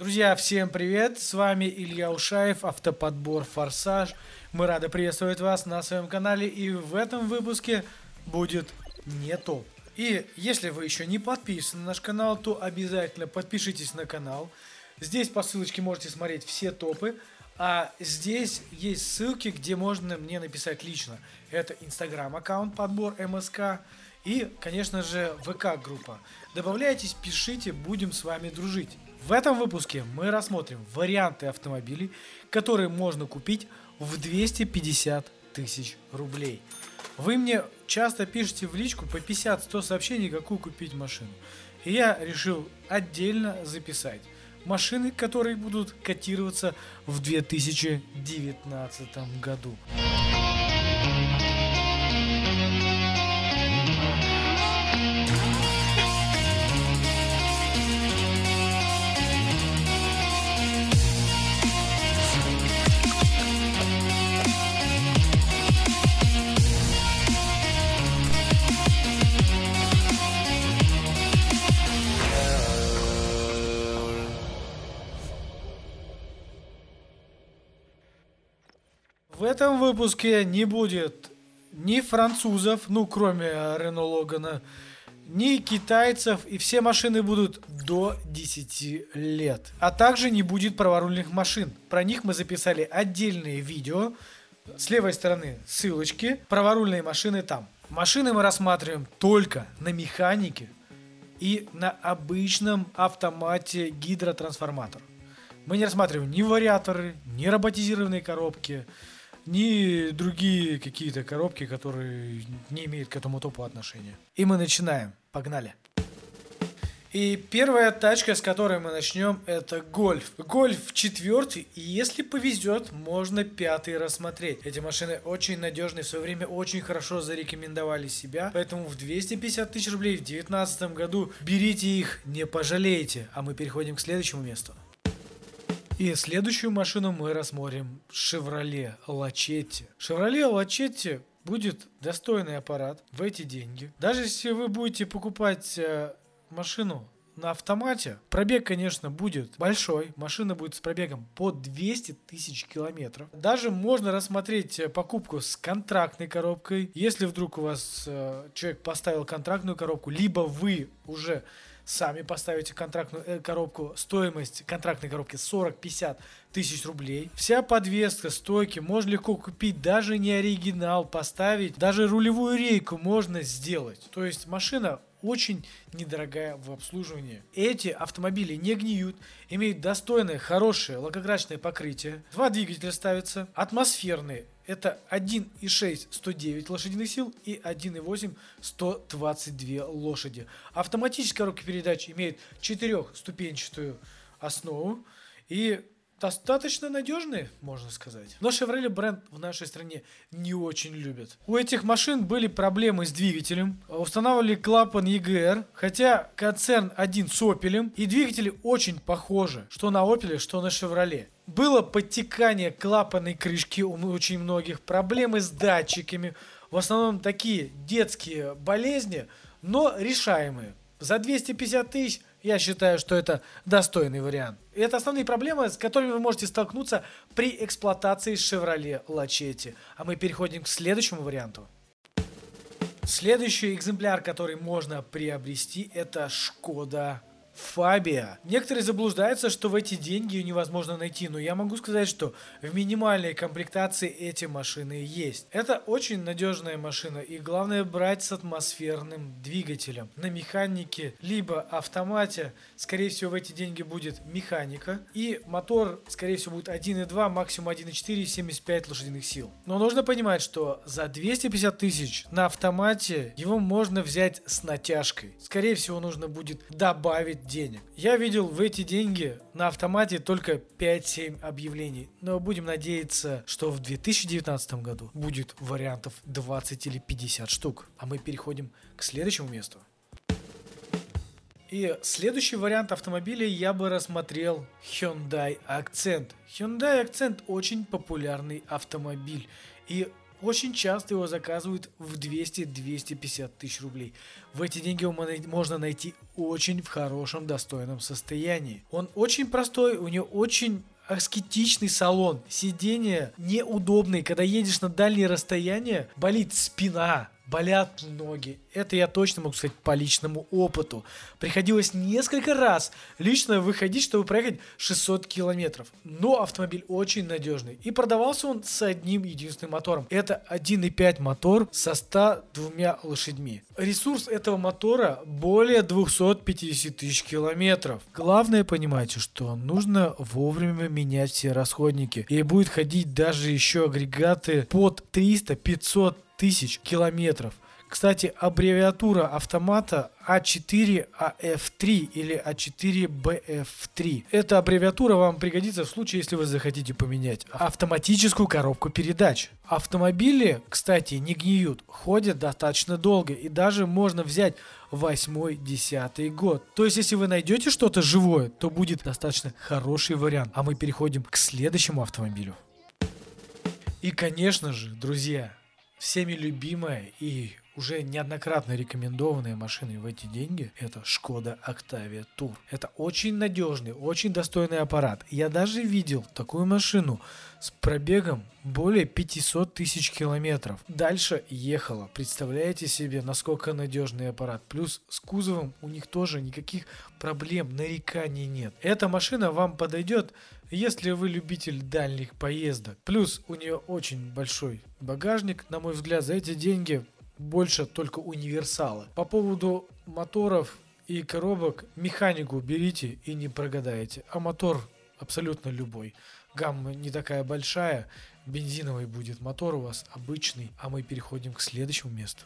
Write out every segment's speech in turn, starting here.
Друзья, всем привет! С вами Илья Ушаев, автоподбор «Форсаж». Мы рады приветствовать вас на своем канале и в этом выпуске будет не топ. И если вы еще не подписаны на наш канал, то обязательно подпишитесь на канал. Здесь по ссылочке можете смотреть все топы, а здесь есть ссылки, где можно мне написать лично. Это инстаграм аккаунт подбор МСК и, конечно же, ВК группа. Добавляйтесь, пишите, будем с вами дружить. В этом выпуске мы рассмотрим варианты автомобилей, которые можно купить в 250 тысяч рублей. Вы мне часто пишете в личку по 50-100 сообщений, какую купить машину. И я решил отдельно записать машины, которые будут котироваться в 2019 году. В этом выпуске не будет ни французов, ну кроме Рено Логана, ни китайцев, и все машины будут до 10 лет. А также не будет праворульных машин. Про них мы записали отдельные видео. С левой стороны ссылочки. Праворульные машины там. Машины мы рассматриваем только на механике и на обычном автомате гидротрансформатор. Мы не рассматриваем ни вариаторы, ни роботизированные коробки, ни другие какие-то коробки, которые не имеют к этому топу отношения. И мы начинаем. Погнали. И первая тачка, с которой мы начнем, это Гольф. Гольф четвертый, и если повезет, можно пятый рассмотреть. Эти машины очень надежные, в свое время очень хорошо зарекомендовали себя, поэтому в 250 тысяч рублей в 2019 году берите их, не пожалеете. А мы переходим к следующему месту. И следующую машину мы рассмотрим Chevrolet Lachetti. Chevrolet Lachetti будет достойный аппарат в эти деньги. Даже если вы будете покупать э, машину на автомате, пробег, конечно, будет большой. Машина будет с пробегом по 200 тысяч километров. Даже можно рассмотреть э, покупку с контрактной коробкой. Если вдруг у вас э, человек поставил контрактную коробку, либо вы уже сами поставите контрактную э, коробку, стоимость контрактной коробки 40-50 тысяч рублей. Вся подвеска, стойки можно легко купить, даже не оригинал поставить, даже рулевую рейку можно сделать. То есть машина очень недорогая в обслуживании. Эти автомобили не гниют, имеют достойное, хорошее лакокрасочное покрытие. Два двигателя ставятся, атмосферные. Это 1.6 109 лошадиных сил и 1.8 122 лошади. Автоматическая коробка передач имеет четырехступенчатую основу и достаточно надежные, можно сказать. Но Chevrolet бренд в нашей стране не очень любят. У этих машин были проблемы с двигателем, устанавливали клапан EGR, хотя концерн один с Opel, и двигатели очень похожи, что на Opel, что на Chevrolet. Было подтекание клапанной крышки у очень многих, проблемы с датчиками, в основном такие детские болезни, но решаемые. За 250 тысяч я считаю, что это достойный вариант. И это основные проблемы, с которыми вы можете столкнуться при эксплуатации Chevrolet Lachetti. А мы переходим к следующему варианту. Следующий экземпляр, который можно приобрести, это Шкода Фабия. Некоторые заблуждаются, что в эти деньги ее невозможно найти, но я могу сказать, что в минимальной комплектации эти машины есть. Это очень надежная машина и главное брать с атмосферным двигателем. На механике либо автомате, скорее всего в эти деньги будет механика и мотор скорее всего будет 1.2, максимум 1.4 75 лошадиных сил. Но нужно понимать, что за 250 тысяч на автомате его можно взять с натяжкой. Скорее всего нужно будет добавить денег. Я видел в эти деньги на автомате только 5-7 объявлений, но будем надеяться, что в 2019 году будет вариантов 20 или 50 штук. А мы переходим к следующему месту. И следующий вариант автомобиля я бы рассмотрел Hyundai Accent. Hyundai Accent очень популярный автомобиль. И Очень часто его заказывают в 200-250 тысяч рублей. В эти деньги его можно найти очень в хорошем, достойном состоянии. Он очень простой, у него очень аскетичный салон. Сиденья неудобные. Когда едешь на дальние расстояния, болит спина болят ноги. Это я точно могу сказать по личному опыту. Приходилось несколько раз лично выходить, чтобы проехать 600 километров. Но автомобиль очень надежный. И продавался он с одним единственным мотором. Это 1.5 мотор со 102 лошадьми. Ресурс этого мотора более 250 тысяч километров. Главное понимайте, что нужно вовремя менять все расходники. И будет ходить даже еще агрегаты под 300-500 тысяч километров. Кстати, аббревиатура автомата А4АФ3 или А4БФ3. Эта аббревиатура вам пригодится в случае, если вы захотите поменять автоматическую коробку передач. Автомобили, кстати, не гниют, ходят достаточно долго и даже можно взять восьмой, десятый год. То есть, если вы найдете что-то живое, то будет достаточно хороший вариант. А мы переходим к следующему автомобилю. И, конечно же, друзья, всеми любимая и уже неоднократно рекомендованная машиной в эти деньги это Шкода Octavia Tour. Это очень надежный, очень достойный аппарат. Я даже видел такую машину с пробегом более 500 тысяч километров. Дальше ехала. Представляете себе, насколько надежный аппарат. Плюс с кузовом у них тоже никаких проблем, нареканий нет. Эта машина вам подойдет если вы любитель дальних поездок. Плюс у нее очень большой багажник, на мой взгляд, за эти деньги больше только универсалы. По поводу моторов и коробок, механику берите и не прогадаете. А мотор абсолютно любой. Гамма не такая большая, бензиновый будет мотор у вас обычный, а мы переходим к следующему месту.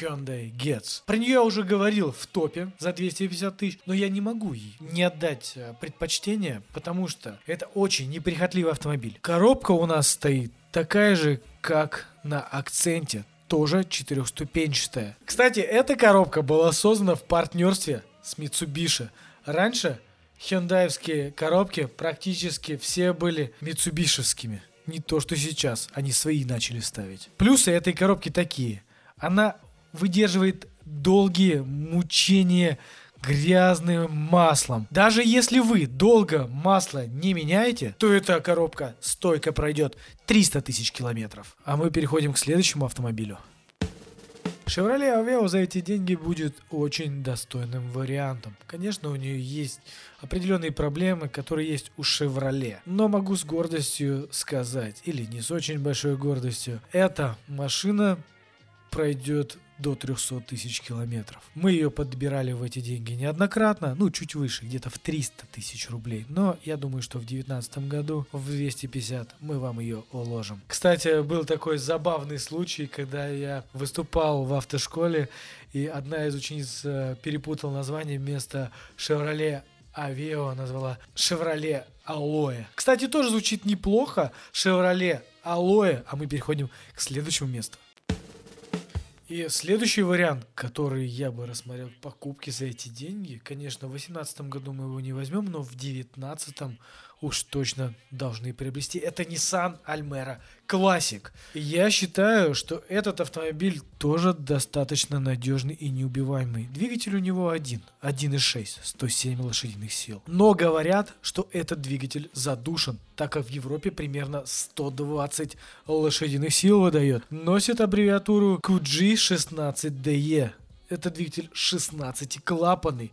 Hyundai Getz. Про нее я уже говорил в топе за 250 тысяч, но я не могу ей не отдать э, предпочтение, потому что это очень неприхотливый автомобиль. Коробка у нас стоит такая же, как на акценте, тоже четырехступенчатая. Кстати, эта коробка была создана в партнерстве с Mitsubishi. Раньше хендаевские коробки практически все были митсубишевскими. Не то, что сейчас. Они свои начали ставить. Плюсы этой коробки такие. Она выдерживает долгие мучения грязным маслом. Даже если вы долго масло не меняете, то эта коробка стойко пройдет 300 тысяч километров. А мы переходим к следующему автомобилю. Chevrolet Aveo за эти деньги будет очень достойным вариантом. Конечно, у нее есть определенные проблемы, которые есть у Chevrolet. Но могу с гордостью сказать, или не с очень большой гордостью, эта машина пройдет до 300 тысяч километров. Мы ее подбирали в эти деньги неоднократно, ну чуть выше, где-то в 300 тысяч рублей. Но я думаю, что в 2019 году в 250 мы вам ее уложим. Кстати, был такой забавный случай, когда я выступал в автошколе, и одна из учениц э, перепутала название вместо Chevrolet Aveo назвала Chevrolet Алоэ. Кстати, тоже звучит неплохо. Chevrolet Алоэ. А мы переходим к следующему месту. И следующий вариант, который я бы рассмотрел покупки за эти деньги, конечно, в 2018 году мы его не возьмем, но в 2019 уж точно должны приобрести. Это Nissan Almera Classic. Я считаю, что этот автомобиль тоже достаточно надежный и неубиваемый. Двигатель у него один, 1.6, 107 лошадиных сил. Но говорят, что этот двигатель задушен, так как в Европе примерно 120 лошадиных сил выдает. Носит аббревиатуру QG16DE. Это двигатель 16-клапанный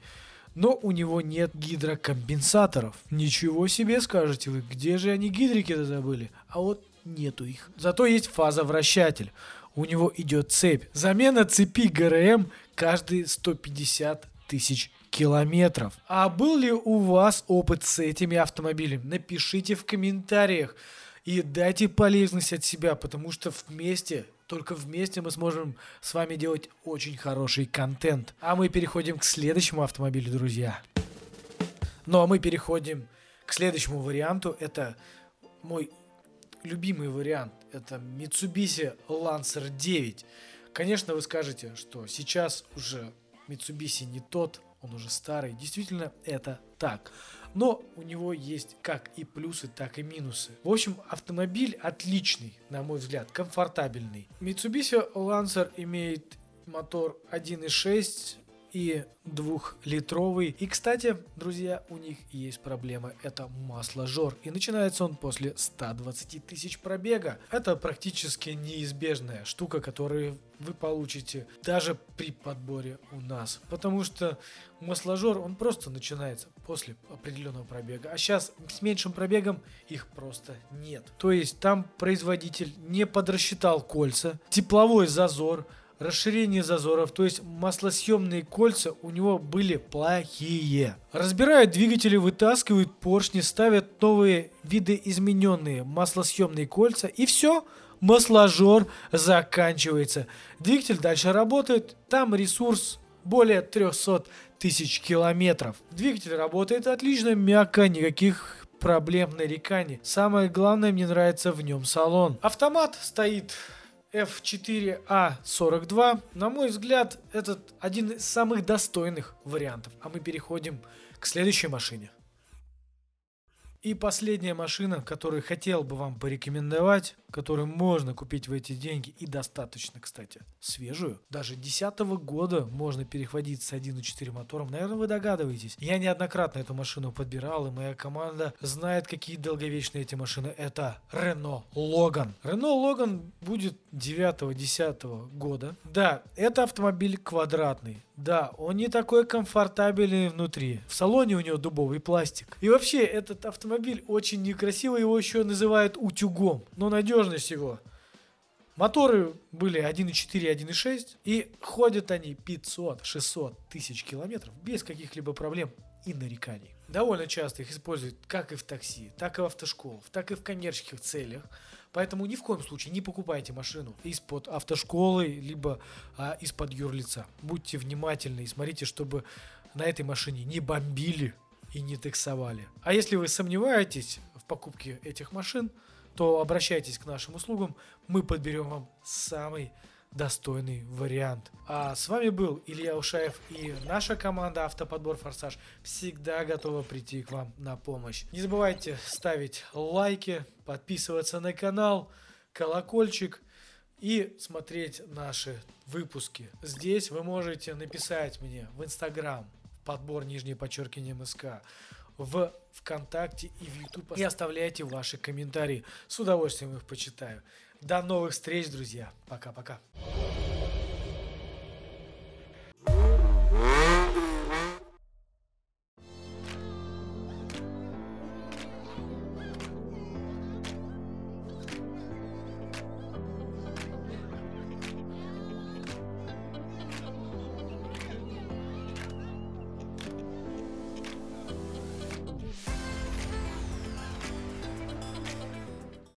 но у него нет гидрокомпенсаторов. Ничего себе скажете вы, где же они гидрики-то забыли? А вот нету их. Зато есть фазовращатель. У него идет цепь. Замена цепи ГРМ каждые 150 тысяч километров. А был ли у вас опыт с этими автомобилями? Напишите в комментариях и дайте полезность от себя, потому что вместе только вместе мы сможем с вами делать очень хороший контент. А мы переходим к следующему автомобилю, друзья. Ну а мы переходим к следующему варианту. Это мой любимый вариант. Это Mitsubishi Lancer 9. Конечно, вы скажете, что сейчас уже Mitsubishi не тот он уже старый. Действительно, это так. Но у него есть как и плюсы, так и минусы. В общем, автомобиль отличный, на мой взгляд, комфортабельный. Mitsubishi Lancer имеет мотор 1.6 и двухлитровый. И, кстати, друзья, у них есть проблема. Это масло-жор. И начинается он после 120 тысяч пробега. Это практически неизбежная штука, которую вы получите даже при подборе у нас. Потому что масложор, он просто начинается после определенного пробега. А сейчас с меньшим пробегом их просто нет. То есть там производитель не подрасчитал кольца, тепловой зазор, расширение зазоров, то есть маслосъемные кольца у него были плохие. Разбирают двигатели, вытаскивают поршни, ставят новые видоизмененные маслосъемные кольца и все, масложор заканчивается. Двигатель дальше работает, там ресурс более 300 тысяч километров. Двигатель работает отлично, мягко, никаких проблем нареканий. Самое главное, мне нравится в нем салон. Автомат стоит F4A42, на мой взгляд, этот один из самых достойных вариантов. А мы переходим к следующей машине. И последняя машина, которую хотел бы вам порекомендовать, которую можно купить в эти деньги и достаточно, кстати, свежую. Даже 2010 года можно перехватить с 1.4 мотором. Наверное, вы догадываетесь. Я неоднократно эту машину подбирал, и моя команда знает, какие долговечные эти машины. Это Renault Logan. Renault Logan будет 9-10 года. Да, это автомобиль квадратный. Да, он не такой комфортабельный внутри. В салоне у него дубовый пластик. И вообще, этот автомобиль очень некрасивый, его еще называют утюгом. Но надежность его. Моторы были 1.4 1.6 и ходят они 500-600 тысяч километров без каких-либо проблем и нареканий. Довольно часто их используют как и в такси, так и в автошколах, так и в коммерческих целях. Поэтому ни в коем случае не покупайте машину из-под автошколы, либо а, из-под юрлица. Будьте внимательны и смотрите, чтобы на этой машине не бомбили и не таксовали. А если вы сомневаетесь в покупке этих машин, то обращайтесь к нашим услугам, мы подберем вам самый достойный вариант. А с вами был Илья Ушаев и наша команда Автоподбор Форсаж всегда готова прийти к вам на помощь. Не забывайте ставить лайки, подписываться на канал, колокольчик и смотреть наши выпуски. Здесь вы можете написать мне в Инстаграм, подбор нижнее подчеркивание МСК, в ВКонтакте и в YouTube и оставляйте ваши комментарии. С удовольствием их почитаю. До новых встреч, друзья. Пока-пока.